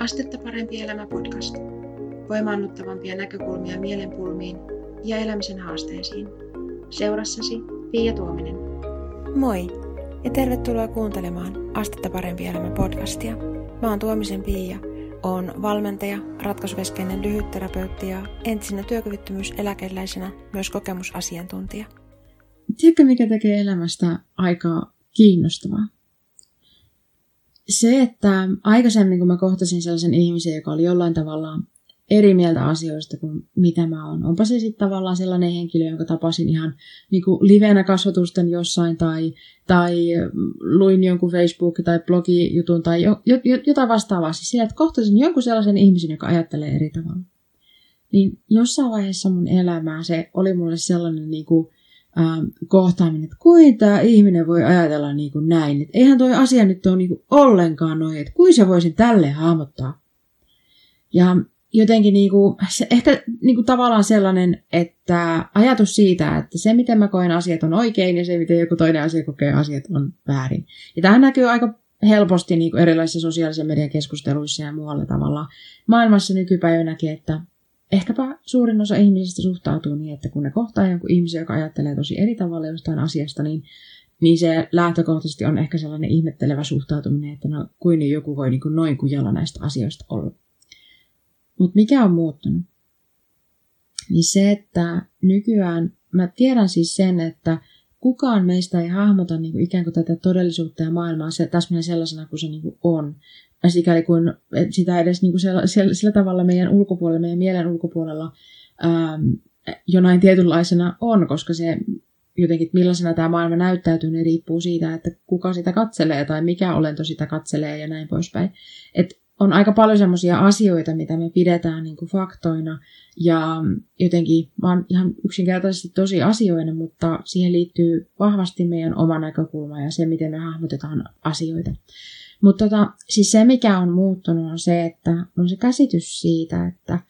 Astetta parempi elämä podcast. Voimaannuttavampia näkökulmia mielenpulmiin ja elämisen haasteisiin. Seurassasi Pia Tuominen. Moi ja tervetuloa kuuntelemaan Astetta parempi elämä podcastia. Mä oon Tuomisen Pia, oon valmentaja, ratkaisuveskeinen lyhytterapeutti ja entisenä työkyvyttömyyseläkeläisenä myös kokemusasiantuntija. Tiedätkö, mikä tekee elämästä aika kiinnostavaa? Se, että aikaisemmin kun mä kohtasin sellaisen ihmisen, joka oli jollain tavalla eri mieltä asioista kuin mitä mä oon. Onpa se sitten tavallaan sellainen henkilö, jonka tapasin ihan niin kuin livenä kasvatusten jossain tai, tai luin jonkun Facebook- tai blogijutun tai jo, jo, jotain vastaavaa. Siis sillä, että kohtasin jonkun sellaisen ihmisen, joka ajattelee eri tavalla. Niin jossain vaiheessa mun elämää se oli mulle sellainen niin kuin, ähm, kohtaaminen, että kuinka tämä ihminen voi ajatella niin kuin näin. Että eihän toi asia nyt ole niin kuin ollenkaan noin, että kuinka se voisin tälle hahmottaa. Ja jotenkin niin kuin, se ehkä niin kuin tavallaan sellainen, että ajatus siitä, että se miten mä koen asiat on oikein ja se miten joku toinen asia kokee asiat on väärin. Ja tämä näkyy aika helposti niin kuin erilaisissa sosiaalisen median keskusteluissa ja muualla tavalla maailmassa nykypäivänäkin, että ehkäpä suurin osa ihmisistä suhtautuu niin, että kun ne kohtaa jonkun ihmisen, joka ajattelee tosi eri tavalla jostain asiasta, niin, niin se lähtökohtaisesti on ehkä sellainen ihmettelevä suhtautuminen, että no kuin joku voi niin kuin noin kujalla näistä asioista olla. Mutta mikä on muuttunut? Niin se, että nykyään mä tiedän siis sen, että kukaan meistä ei hahmota niin kuin ikään kuin tätä todellisuutta ja maailmaa se, täsmälleen sellaisena kuin se niin kuin on sikäli kun sitä edes niin kuin sillä, sillä, sillä tavalla meidän ulkopuolella, meidän mielen ulkopuolella ähm, jonain tietynlaisena on, koska se jotenkin, millaisena tämä maailma näyttäytyy, niin riippuu siitä, että kuka sitä katselee tai mikä olento sitä katselee ja näin poispäin. Et on aika paljon semmoisia asioita, mitä me pidetään niin kuin faktoina ja jotenkin vaan ihan yksinkertaisesti tosi asioina, mutta siihen liittyy vahvasti meidän oma näkökulma ja se, miten me hahmotetaan asioita. Mutta tota, siis se, mikä on muuttunut, on se, että on se käsitys siitä, että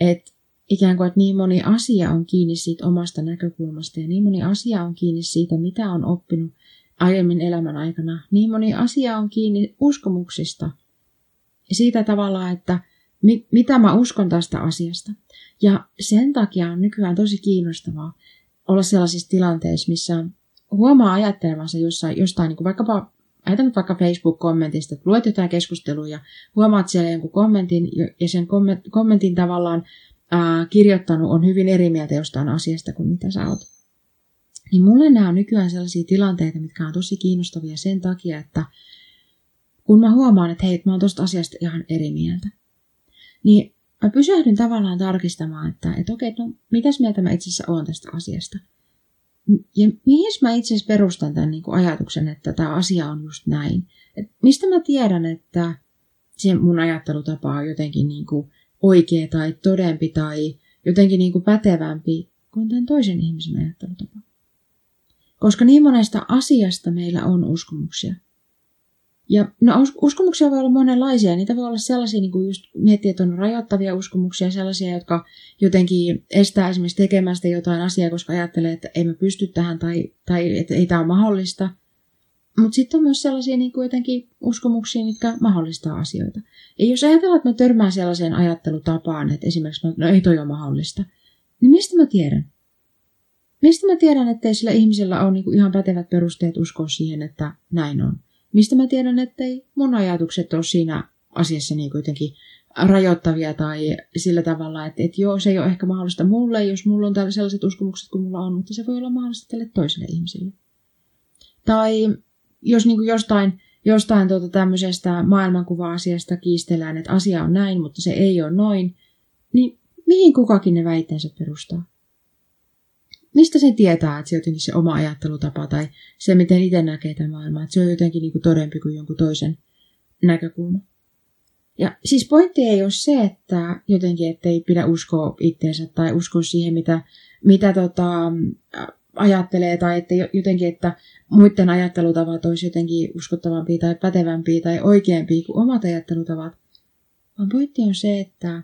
et ikään kuin, että niin moni asia on kiinni siitä omasta näkökulmasta ja niin moni asia on kiinni siitä, mitä on oppinut aiemmin elämän aikana. Niin moni asia on kiinni uskomuksista ja siitä tavalla, että mi- mitä mä uskon tästä asiasta. Ja sen takia on nykyään tosi kiinnostavaa olla sellaisissa tilanteissa, missä huomaa ajattelevansa jossain, jostain niin kuin vaikkapa ajatellaan vaikka Facebook-kommentista, että luet jotain keskustelua ja huomaat siellä jonkun kommentin ja sen kommentin tavallaan ää, kirjoittanut on hyvin eri mieltä jostain asiasta kuin mitä sä oot. Niin mulle nämä on nykyään sellaisia tilanteita, mitkä on tosi kiinnostavia sen takia, että kun mä huomaan, että hei, mä oon tosta asiasta ihan eri mieltä, niin mä pysähdyn tavallaan tarkistamaan, että, että okei, no mitäs mieltä mä itse asiassa oon tästä asiasta – ja mihin mä itse asiassa perustan tämän niin ajatuksen, että tämä asia on just näin? Et mistä mä tiedän, että se mun ajattelutapa on jotenkin niin kuin oikea tai todempi tai jotenkin niin kuin pätevämpi kuin tämän toisen ihmisen ajattelutapa? Koska niin monesta asiasta meillä on uskomuksia. Ja no, uskomuksia voi olla monenlaisia. Niitä voi olla sellaisia, niin kuin just miettiä, että on rajoittavia uskomuksia, sellaisia, jotka jotenkin estää esimerkiksi tekemästä jotain asiaa, koska ajattelee, että ei me pysty tähän tai, tai että ei tämä ole mahdollista. Mutta sitten on myös sellaisia niin kuin jotenkin uskomuksia, mitkä mahdollistaa asioita. Ja jos ajatellaan, että mä törmään sellaiseen ajattelutapaan, että esimerkiksi no ei toi ole mahdollista, niin mistä mä tiedän? Mistä mä tiedän, että sillä ihmisellä ole niin ihan pätevät perusteet uskoa siihen, että näin on? Mistä mä tiedän, että ei mun ajatukset ole siinä asiassa niin jotenkin rajoittavia tai sillä tavalla, että, että joo, se ei ole ehkä mahdollista mulle, jos mulla on täällä sellaiset uskomukset kuin mulla on, mutta se voi olla mahdollista tälle toiselle ihmiselle. Tai jos niin kuin jostain, jostain tuota tämmöisestä maailmankuva-asiasta kiistellään, että asia on näin, mutta se ei ole noin, niin mihin kukakin ne väitteensä perustaa? Mistä se tietää, että se jotenkin se oma ajattelutapa tai se, miten itse näkee tämän maailman, että se on jotenkin niin kuin todempi kuin jonkun toisen näkökulma. Ja siis pointti ei ole se, että jotenkin, että ei pidä uskoa itteensä tai uskoa siihen, mitä, mitä tota, ajattelee tai että jotenkin, että muiden ajattelutavat olisi jotenkin uskottavampia tai pätevämpiä tai oikeampia kuin omat ajattelutavat. Vaan pointti on se, että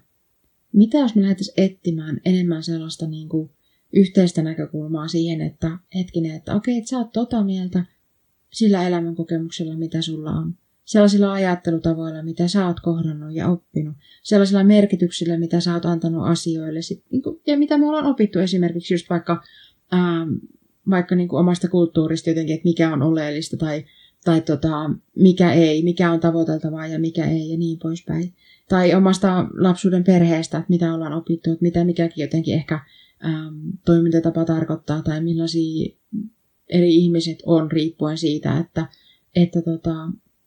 mitä jos me lähdettäisiin etsimään enemmän sellaista niin kuin yhteistä näkökulmaa siihen, että hetkinen, että okei, että sä oot tota mieltä sillä elämänkokemuksella, mitä sulla on. sellaisilla ajattelutavoilla, mitä sä oot kohdannut ja oppinut, sellaisilla merkityksillä, mitä sä oot antanut asioille, niin kuin, ja mitä me ollaan opittu esimerkiksi just vaikka, ähm, vaikka niin kuin omasta kulttuurista jotenkin, että mikä on oleellista tai, tai tota, mikä ei, mikä on tavoiteltavaa ja mikä ei ja niin poispäin. Tai omasta lapsuuden perheestä, että mitä ollaan opittu, että mitä mikäkin jotenkin ehkä ähm, toimintatapa tarkoittaa tai millaisia eri ihmiset on riippuen siitä, että, että tota,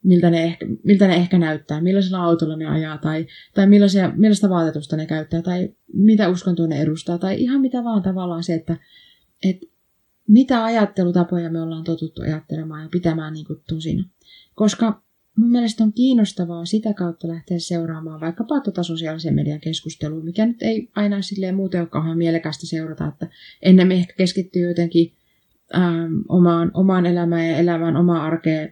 miltä ne, ehkä, miltä ne ehkä näyttää, millaisella autolla ne ajaa tai, tai millaisia, millaista vaatetusta ne käyttää tai mitä uskontoa ne edustaa tai ihan mitä vaan tavallaan se, että, että mitä ajattelutapoja me ollaan totuttu ajattelemaan ja pitämään niin kuin tosina. Koska mun mielestä on kiinnostavaa sitä kautta lähteä seuraamaan vaikkapa tuota sosiaalisen median keskustelua, mikä nyt ei aina silleen muuten ole kauhean mielekästä seurata, että ennen me ehkä keskittyy jotenkin ähm, omaan, omaan elämään ja elämään omaa arkea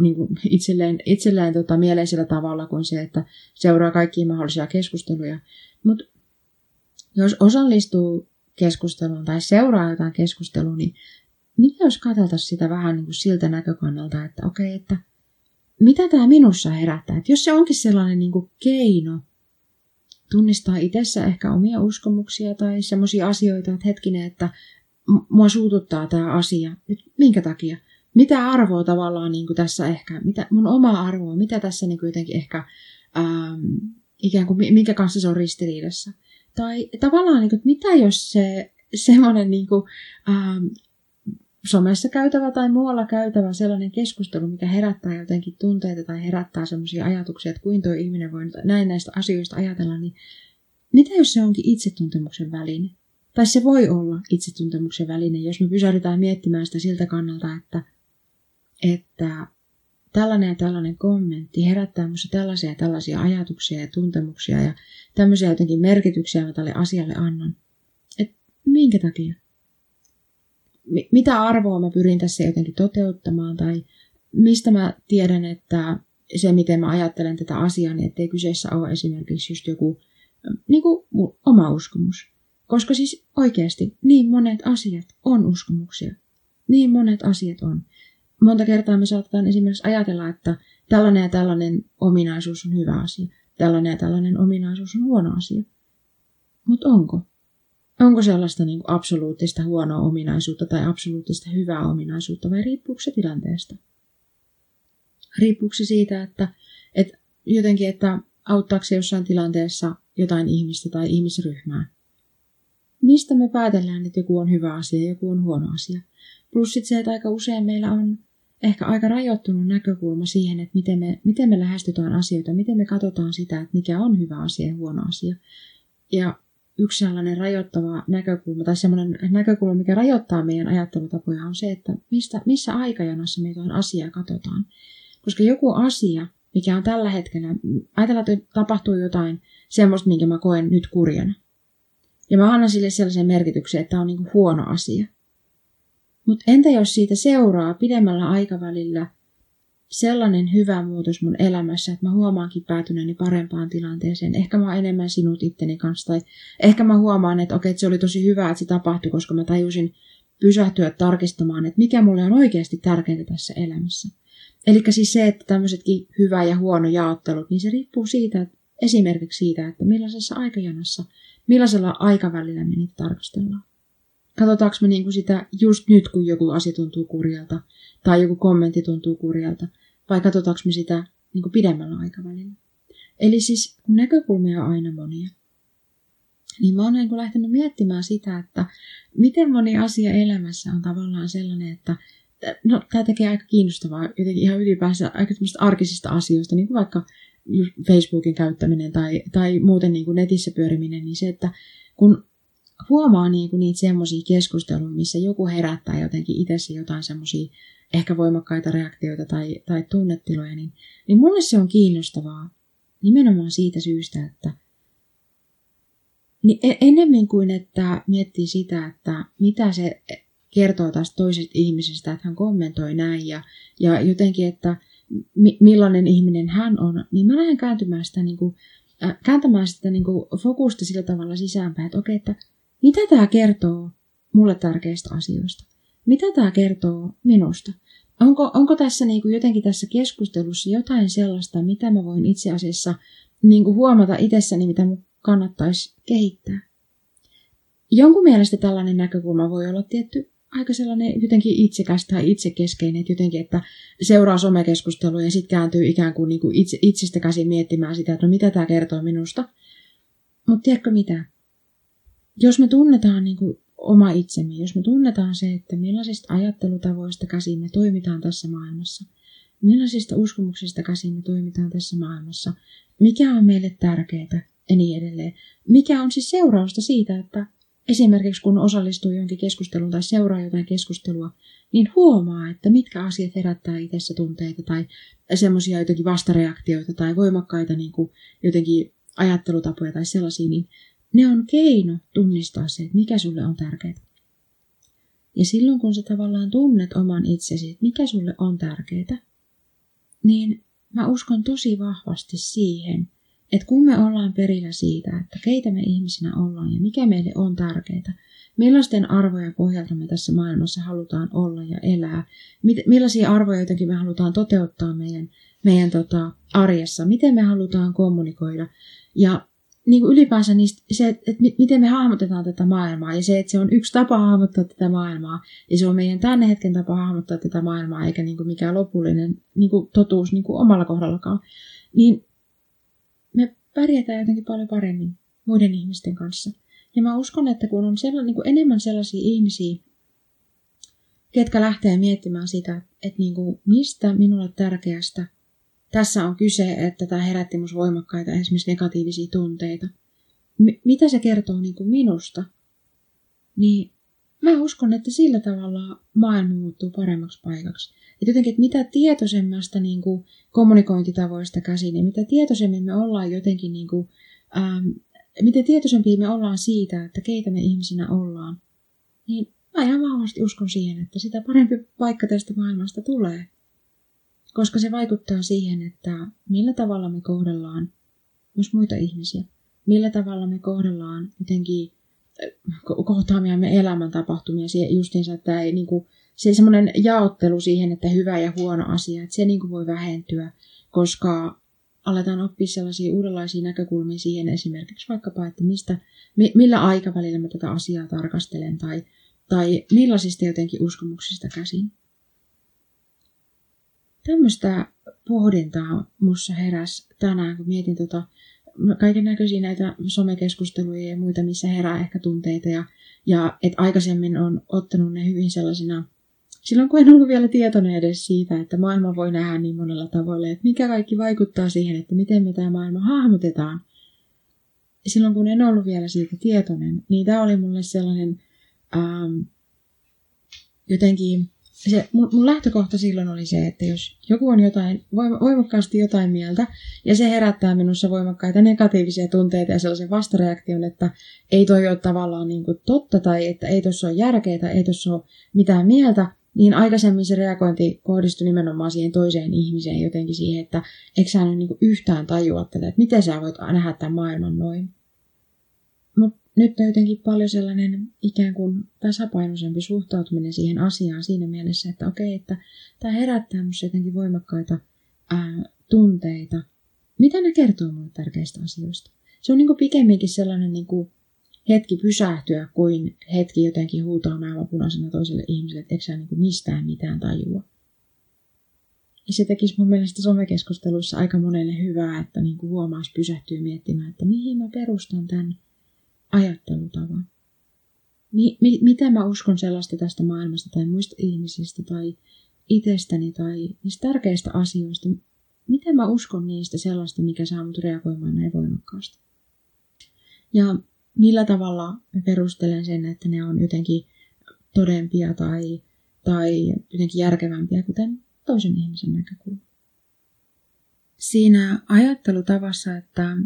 niin kuin itselleen, itselleen tota, mieleisellä tavalla kuin se, että seuraa kaikkia mahdollisia keskusteluja. Mutta jos osallistuu keskusteluun tai seuraa jotain keskustelua, niin mitä jos katsotaan sitä vähän niin kuin siltä näkökannalta, että okei, okay, että mitä tämä minussa herättää? Että jos se onkin sellainen niin kuin keino tunnistaa itsessä ehkä omia uskomuksia tai semmoisia asioita, että hetkinen, että mua suututtaa tämä asia. että minkä takia? Mitä arvoa tavallaan niin kuin tässä ehkä, mitä, mun oma arvoa, mitä tässä niin kuin jotenkin ehkä ähm, ikään kuin minkä kanssa se on ristiriidassa. Tai tavallaan, niin kuin, että mitä jos se semmoinen niin kuin, ähm, somessa käytävä tai muualla käytävä sellainen keskustelu, mikä herättää jotenkin tunteita tai herättää sellaisia ajatuksia, että kuinka tuo ihminen voi näin näistä asioista ajatella, niin mitä jos se onkin itsetuntemuksen väline? Tai se voi olla itsetuntemuksen väline, jos me pysähdytään miettimään sitä siltä kannalta, että, että tällainen ja tällainen kommentti herättää minussa tällaisia ja tällaisia ajatuksia ja tuntemuksia ja tämmöisiä jotenkin merkityksiä mä tälle asialle annan. Et minkä takia? Mitä arvoa mä pyrin tässä jotenkin toteuttamaan tai mistä mä tiedän, että se, miten mä ajattelen tätä asiaa, niin ettei kyseessä ole esimerkiksi just joku niin kuin oma uskomus. Koska siis oikeasti niin monet asiat on uskomuksia. Niin monet asiat on. Monta kertaa me saatetaan esimerkiksi ajatella, että tällainen ja tällainen ominaisuus on hyvä asia. Tällainen ja tällainen ominaisuus on huono asia. Mutta onko? Onko sellaista niin kuin absoluuttista huonoa ominaisuutta tai absoluuttista hyvää ominaisuutta vai riippuuko se tilanteesta? Riippuuko se siitä, että, että jotenkin, että auttaako se jossain tilanteessa jotain ihmistä tai ihmisryhmää? Mistä me päätellään, että joku on hyvä asia ja joku on huono asia? Plus sit se, että aika usein meillä on ehkä aika rajoittunut näkökulma siihen, että miten me, miten me lähestytään asioita, miten me katsotaan sitä, että mikä on hyvä asia ja huono asia. Ja yksi sellainen rajoittava näkökulma tai sellainen näkökulma, mikä rajoittaa meidän ajattelutapoja on se, että mistä, missä aikajanassa me jotain asiaa katsotaan. Koska joku asia, mikä on tällä hetkellä, ajatellaan, että tapahtuu jotain semmoista, minkä mä koen nyt kurjana. Ja mä annan sille sellaisen merkityksen, että tämä on niin huono asia. Mutta entä jos siitä seuraa pidemmällä aikavälillä sellainen hyvä muutos mun elämässä, että mä huomaankin päätyneeni parempaan tilanteeseen. Ehkä mä oon enemmän sinut itteni kanssa. Tai ehkä mä huomaan, että okei, että se oli tosi hyvä, että se tapahtui, koska mä tajusin pysähtyä tarkistamaan, että mikä mulle on oikeasti tärkeintä tässä elämässä. Eli siis se, että tämmöisetkin hyvä ja huono jaottelut, niin se riippuu siitä, että esimerkiksi siitä, että millaisessa aikajanassa, millaisella aikavälillä me niitä tarkastellaan. Katsotaanko me niinku sitä just nyt, kun joku asia tuntuu kurjalta, tai joku kommentti tuntuu kurjalta, vai katsotaanko me sitä niin pidemmällä aikavälillä. Eli siis kun näkökulmia on aina monia, niin mä oon niin lähtenyt miettimään sitä, että miten moni asia elämässä on tavallaan sellainen, että no, tämä tekee aika kiinnostavaa jotenkin ihan ylipäänsä aika arkisista asioista, niin kuin vaikka Facebookin käyttäminen tai, tai muuten niin kuin netissä pyöriminen, niin se, että kun huomaa niin kuin niitä semmoisia keskusteluja, missä joku herättää jotenkin itsessä jotain semmoisia ehkä voimakkaita reaktioita tai, tai tunnetiloja, niin, niin mulle se on kiinnostavaa nimenomaan siitä syystä, että niin ennemmin kuin että miettii sitä, että mitä se kertoo tästä toisesta ihmisestä, että hän kommentoi näin ja, ja jotenkin, että mi, millainen ihminen hän on, niin mä lähden kääntymään sitä, niin kuin, äh, kääntämään sitä niin kuin fokusta sillä tavalla sisäänpäin, että okei, että mitä tämä kertoo mulle tärkeistä asioista? Mitä tämä kertoo minusta? onko, onko tässä niin kuin jotenkin tässä keskustelussa jotain sellaista, mitä mä voin itse asiassa niin kuin huomata itsessäni, mitä mun kannattaisi kehittää. Jonkun mielestä tällainen näkökulma voi olla tietty aika sellainen jotenkin itsekäs tai itsekeskeinen, että jotenkin, että seuraa somekeskustelua ja sitten kääntyy ikään kuin, niin kuin itse, itsestä käsin miettimään sitä, että no mitä tämä kertoo minusta. Mutta tiedätkö mitä? Jos me tunnetaan niin kuin oma itsemme, jos me tunnetaan se, että millaisista ajattelutavoista käsin me toimitaan tässä maailmassa, millaisista uskomuksista käsin me toimitaan tässä maailmassa, mikä on meille tärkeää ja niin edelleen. Mikä on siis seurausta siitä, että esimerkiksi kun osallistuu johonkin keskusteluun tai seuraa jotain keskustelua, niin huomaa, että mitkä asiat herättää itsessä tunteita tai semmoisia jotenkin vastareaktioita tai voimakkaita niin kuin jotenkin ajattelutapoja tai sellaisia, niin ne on keino tunnistaa se, että mikä sulle on tärkeää. Ja silloin kun sä tavallaan tunnet oman itsesi, että mikä sulle on tärkeää, niin mä uskon tosi vahvasti siihen, että kun me ollaan perillä siitä, että keitä me ihmisinä ollaan ja mikä meille on tärkeää, millaisten arvojen pohjalta me tässä maailmassa halutaan olla ja elää, millaisia arvoja jotenkin me halutaan toteuttaa meidän, meidän tota, arjessa, miten me halutaan kommunikoida ja niin kuin ylipäänsä niistä, se, että, että miten me hahmotetaan tätä maailmaa ja se, että se on yksi tapa hahmottaa tätä maailmaa ja se on meidän tänne hetken tapa hahmottaa tätä maailmaa eikä niin kuin mikään lopullinen niin kuin totuus niin kuin omalla kohdallakaan, niin me pärjätään jotenkin paljon paremmin muiden ihmisten kanssa. Ja mä uskon, että kun on sellainen, niin kuin enemmän sellaisia ihmisiä, ketkä lähtee miettimään sitä, että niin kuin, mistä minulle tärkeästä tässä on kyse, että tämä herätti minussa voimakkaita esimerkiksi negatiivisia tunteita. M- mitä se kertoo niin kuin minusta? Niin mä uskon, että sillä tavalla maailma muuttuu paremmaksi paikaksi. Että jotenkin, että mitä tietoisemmasta niin kuin kommunikointitavoista käsin ja mitä tietoisemmin me ollaan jotenkin, niin kuin, ähm, mitä tietoisempia me ollaan siitä, että keitä me ihmisinä ollaan, niin mä ihan vahvasti uskon siihen, että sitä parempi paikka tästä maailmasta tulee koska se vaikuttaa siihen, että millä tavalla me kohdellaan myös muita ihmisiä. Millä tavalla me kohdellaan jotenkin kohtaamiamme elämäntapahtumia justiinsa, että ei niin kuin, se semmoinen jaottelu siihen, että hyvä ja huono asia, että se niin kuin voi vähentyä, koska aletaan oppia sellaisia uudenlaisia näkökulmia siihen esimerkiksi vaikkapa, että mistä, millä aikavälillä mä tätä asiaa tarkastelen tai, tai millaisista jotenkin uskomuksista käsin tämmöistä pohdintaa mussa heräs tänään, kun mietin tota, kaiken näköisiä näitä somekeskusteluja ja muita, missä herää ehkä tunteita. Ja, ja että aikaisemmin on ottanut ne hyvin sellaisina, silloin kun en ollut vielä tietoinen edes siitä, että maailma voi nähdä niin monella tavalla, että mikä kaikki vaikuttaa siihen, että miten me tämä maailma hahmotetaan. Silloin kun en ollut vielä siitä tietoinen, niin tämä oli mulle sellainen ähm, jotenkin se, mun, mun lähtökohta silloin oli se, että jos joku on jotain, voimakkaasti jotain mieltä, ja se herättää minussa voimakkaita negatiivisia tunteita ja sellaisen vastareaktion, että ei toi ole tavallaan niin kuin totta, tai että ei tuossa ole järkeä, tai ei tuossa ole mitään mieltä, niin aikaisemmin se reagointi kohdistui nimenomaan siihen toiseen ihmiseen jotenkin siihen, että eikö sä nyt niin yhtään tajua tätä, että miten sä voit nähdä tämän maailman noin. Nyt on jotenkin paljon sellainen ikään kuin tasapainoisempi suhtautuminen siihen asiaan siinä mielessä, että okei, että tämä herättää minussa jotenkin voimakkaita ää, tunteita. Mitä ne kertoo minulle tärkeistä asioista? Se on niin kuin pikemminkin sellainen niin kuin hetki pysähtyä kuin hetki jotenkin huutaa naama punaisena toiselle ihmiselle, että eikö niin kuin mistään mitään tajua. Ja se tekisi mun mielestä somekeskusteluissa aika monelle hyvää, että niin kuin huomaisi pysähtyä miettimään, että mihin mä perustan tämän ajattelutavan. Mi- mi- mitä mä uskon sellaista tästä maailmasta tai muista ihmisistä tai itsestäni tai niistä tärkeistä asioista. Miten mä uskon niistä sellaista, mikä saa mut reagoimaan näin voimakkaasti. Ja millä tavalla mä perustelen sen, että ne on jotenkin todempia tai, tai jotenkin järkevämpiä, kuten toisen ihmisen näkökulma. Siinä ajattelutavassa, että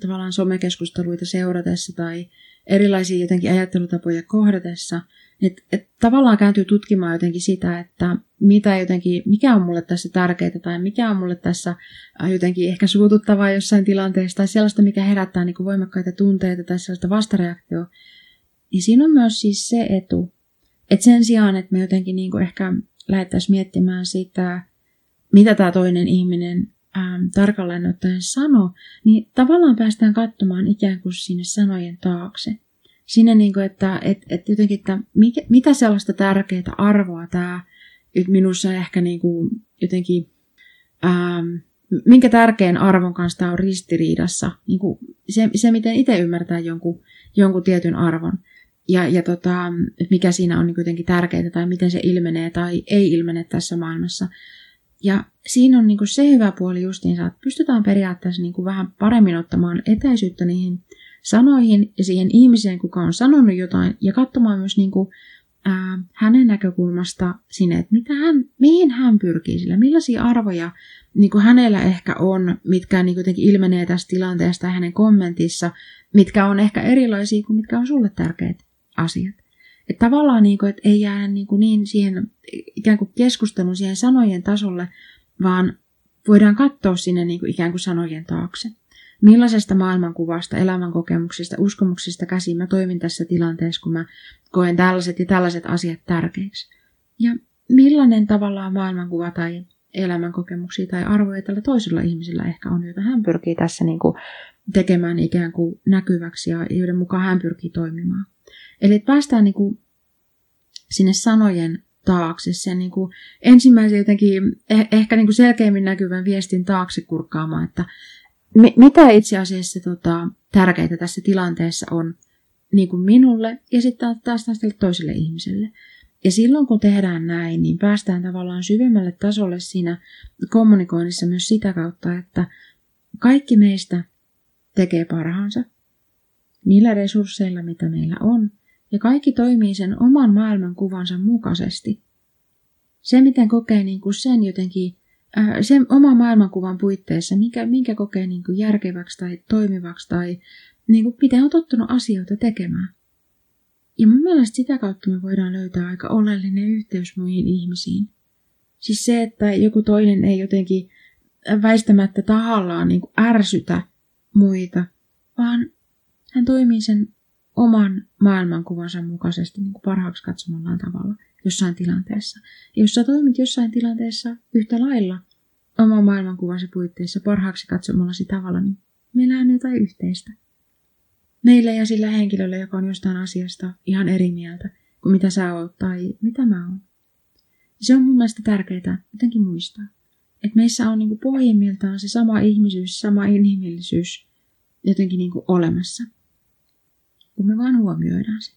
tavallaan somekeskusteluita seuratessa tai erilaisia jotenkin ajattelutapoja kohdatessa, että et tavallaan kääntyy tutkimaan jotenkin sitä, että mitä jotenkin, mikä on mulle tässä tärkeää tai mikä on mulle tässä jotenkin ehkä suututtavaa jossain tilanteessa tai sellaista, mikä herättää niin voimakkaita tunteita tai sellaista vastareaktioa. Niin siinä on myös siis se etu, että sen sijaan, että me jotenkin niin ehkä lähdettäisiin miettimään sitä, mitä tämä toinen ihminen ähm, tarkalleen ottaen sanoo, niin tavallaan päästään katsomaan ikään kuin sinne sanojen taakse. Sinne, niin kuin, että et, et jotenkin, että mikä, mitä sellaista tärkeää arvoa tämä minussa ehkä niin kuin jotenkin, ähm, minkä tärkeän arvon kanssa tämä on ristiriidassa. Niin kuin se, se, miten itse ymmärtää jonkun, jonkun tietyn arvon ja, ja tota, mikä siinä on niin jotenkin tärkeää tai miten se ilmenee tai ei ilmene tässä maailmassa. Ja siinä on niin kuin se hyvä puoli justiinsa, että pystytään periaatteessa niin kuin vähän paremmin ottamaan etäisyyttä niihin sanoihin ja siihen ihmiseen, kuka on sanonut jotain, ja katsomaan myös niin kuin, ää, hänen näkökulmasta sinne, että mitä hän, mihin hän pyrkii sillä, millaisia arvoja niin kuin hänellä ehkä on, mitkä niin kuin ilmenee tästä tilanteesta ja hänen kommentissa, mitkä on ehkä erilaisia kuin mitkä on sulle tärkeitä asiat. Tavallaan niin kuin, että ei jää niin, kuin niin siihen ikään kuin keskustelun siihen sanojen tasolle, vaan voidaan katsoa sinne niin kuin ikään kuin sanojen taakse. Millaisesta maailmankuvasta, elämänkokemuksista, uskomuksista käsin mä toimin tässä tilanteessa, kun mä koen tällaiset ja tällaiset asiat tärkeiksi. Ja millainen tavallaan maailmankuva tai elämänkokemuksia tai arvoja tällä toisella ihmisellä ehkä on, joita hän pyrkii tässä niin kuin tekemään ikään kuin näkyväksi ja joiden mukaan hän pyrkii toimimaan. Eli että päästään niin kuin sinne sanojen taakse, sen niin kuin ensimmäisen jotenkin eh- ehkä niin kuin selkeimmin näkyvän viestin taakse kurkkaamaan, että mi- mitä itse asiassa tota, tärkeää tässä tilanteessa on niin kuin minulle ja sitten taas taas toiselle ihmiselle. Ja silloin kun tehdään näin, niin päästään tavallaan syvemmälle tasolle siinä kommunikoinnissa myös sitä kautta, että kaikki meistä tekee parhaansa niillä resursseilla, mitä meillä on, ja kaikki toimii sen oman maailmankuvansa mukaisesti. Se, miten kokee niin kuin sen jotenkin, äh, sen oman maailmankuvan puitteissa, minkä, minkä kokee niin kuin järkeväksi tai toimivaksi tai niin kuin miten on tottunut asioita tekemään. Ja mun mielestä sitä kautta me voidaan löytää aika oleellinen yhteys muihin ihmisiin. Siis se, että joku toinen ei jotenkin väistämättä tahallaan niin kuin ärsytä muita, vaan hän toimii sen oman maailmankuvansa mukaisesti niin kuin parhaaksi katsomallaan tavalla jossain tilanteessa. Ja jos sä toimit jossain tilanteessa yhtä lailla oman maailmankuvansa puitteissa parhaaksi katsomallasi tavalla, niin meillä on jotain yhteistä. Meillä ja sillä henkilöllä, joka on jostain asiasta ihan eri mieltä kuin mitä sä oot tai mitä mä oon. Se on mun mielestä tärkeää jotenkin muistaa. Että meissä on niin pohjimmiltaan se sama ihmisyys, sama inhimillisyys jotenkin niin olemassa – kun me vaan huomioidaan se.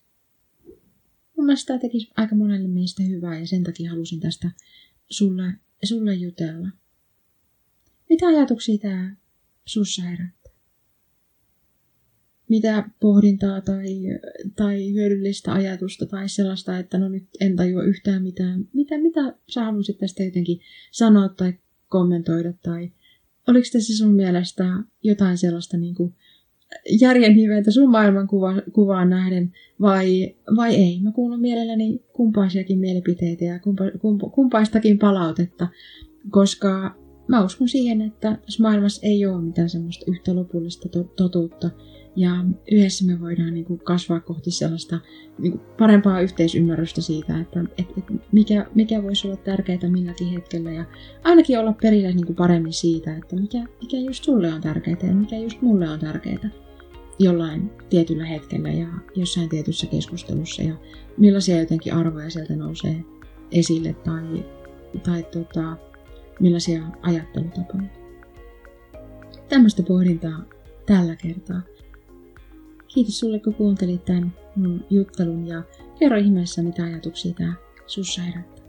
Mun mielestä tämä tekisi aika monelle meistä hyvää ja sen takia halusin tästä sulle, sulle jutella. Mitä ajatuksia tämä sussa herättää? Mitä pohdintaa tai, tai hyödyllistä ajatusta tai sellaista, että no nyt en tajua yhtään mitään. Mitä, mitä sä haluaisit tästä jotenkin sanoa tai kommentoida tai oliko tässä sun mielestä jotain sellaista niin kuin järjen hiveitä sun maailmankuvaan nähden vai, vai ei. Mä kuulun mielelläni kumpaisiakin mielipiteitä ja kumpa, kumpa, kumpaistakin palautetta, koska mä uskon siihen, että tässä maailmassa ei ole mitään semmoista yhtä lopullista to- totuutta. Ja yhdessä me voidaan niin kuin kasvaa kohti sellaista niin kuin parempaa yhteisymmärrystä siitä, että et, et mikä, mikä voisi olla tärkeää milläkin hetkellä. Ja ainakin olla perillä niin kuin paremmin siitä, että mikä, mikä just sulle on tärkeää ja mikä just mulle on tärkeää jollain tietyllä hetkellä ja jossain tietyssä keskustelussa ja millaisia jotenkin arvoja sieltä nousee esille tai, tai tota, millaisia ajattelutapoja. Tämmöistä pohdintaa tällä kertaa. Kiitos sulle, kun kuuntelit tämän mun juttelun ja kerro ihmeessä, mitä ajatuksia tämä sussa herättää.